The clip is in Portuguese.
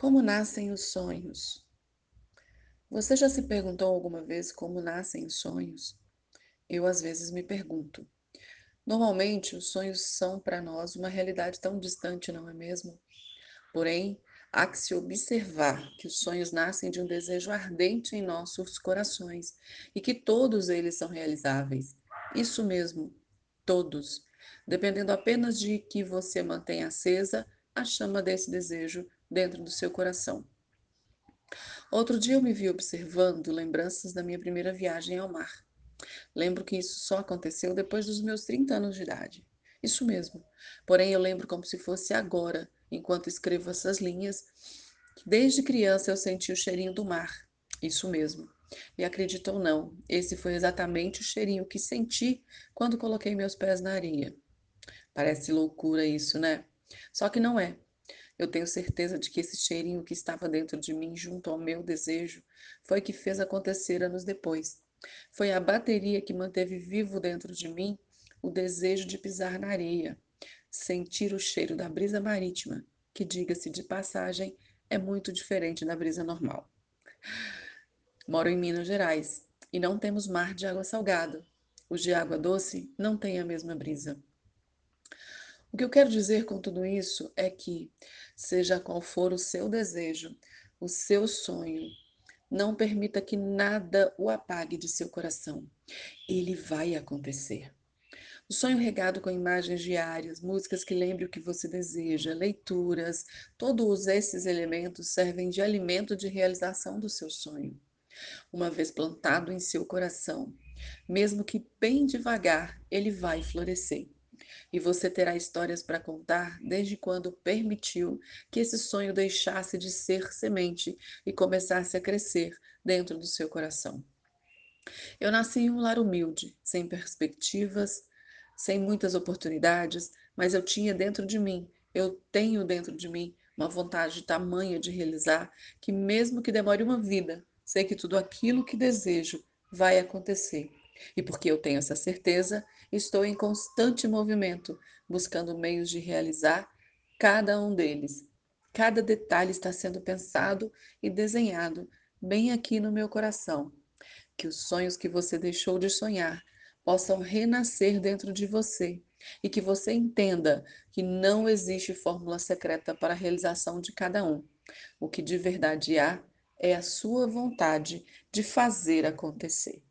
Como nascem os sonhos? Você já se perguntou alguma vez como nascem os sonhos? Eu às vezes me pergunto. Normalmente, os sonhos são para nós uma realidade tão distante, não é mesmo? Porém, há que se observar que os sonhos nascem de um desejo ardente em nossos corações e que todos eles são realizáveis. Isso mesmo, todos, dependendo apenas de que você mantenha acesa a chama desse desejo dentro do seu coração. Outro dia eu me vi observando lembranças da minha primeira viagem ao mar. Lembro que isso só aconteceu depois dos meus 30 anos de idade. Isso mesmo. Porém, eu lembro como se fosse agora, enquanto escrevo essas linhas, que desde criança eu senti o cheirinho do mar. Isso mesmo. E acredito ou não, esse foi exatamente o cheirinho que senti quando coloquei meus pés na areia. Parece loucura isso, né? Só que não é. Eu tenho certeza de que esse cheirinho que estava dentro de mim, junto ao meu desejo, foi que fez acontecer anos depois. Foi a bateria que manteve vivo dentro de mim o desejo de pisar na areia, sentir o cheiro da brisa marítima, que, diga-se de passagem, é muito diferente da brisa normal. Moro em Minas Gerais e não temos mar de água salgada. Os de água doce não têm a mesma brisa. O que eu quero dizer com tudo isso é que, seja qual for o seu desejo, o seu sonho, não permita que nada o apague de seu coração. Ele vai acontecer. O sonho regado com imagens diárias, músicas que lembrem o que você deseja, leituras, todos esses elementos servem de alimento de realização do seu sonho. Uma vez plantado em seu coração, mesmo que bem devagar, ele vai florescer e você terá histórias para contar desde quando permitiu que esse sonho deixasse de ser semente e começasse a crescer dentro do seu coração. Eu nasci em um lar humilde, sem perspectivas, sem muitas oportunidades, mas eu tinha dentro de mim, eu tenho dentro de mim uma vontade tamanha de realizar que, mesmo que demore uma vida, sei que tudo aquilo que desejo vai acontecer. E porque eu tenho essa certeza, estou em constante movimento, buscando meios de realizar cada um deles. Cada detalhe está sendo pensado e desenhado bem aqui no meu coração. Que os sonhos que você deixou de sonhar possam renascer dentro de você e que você entenda que não existe fórmula secreta para a realização de cada um. O que de verdade há é a sua vontade de fazer acontecer.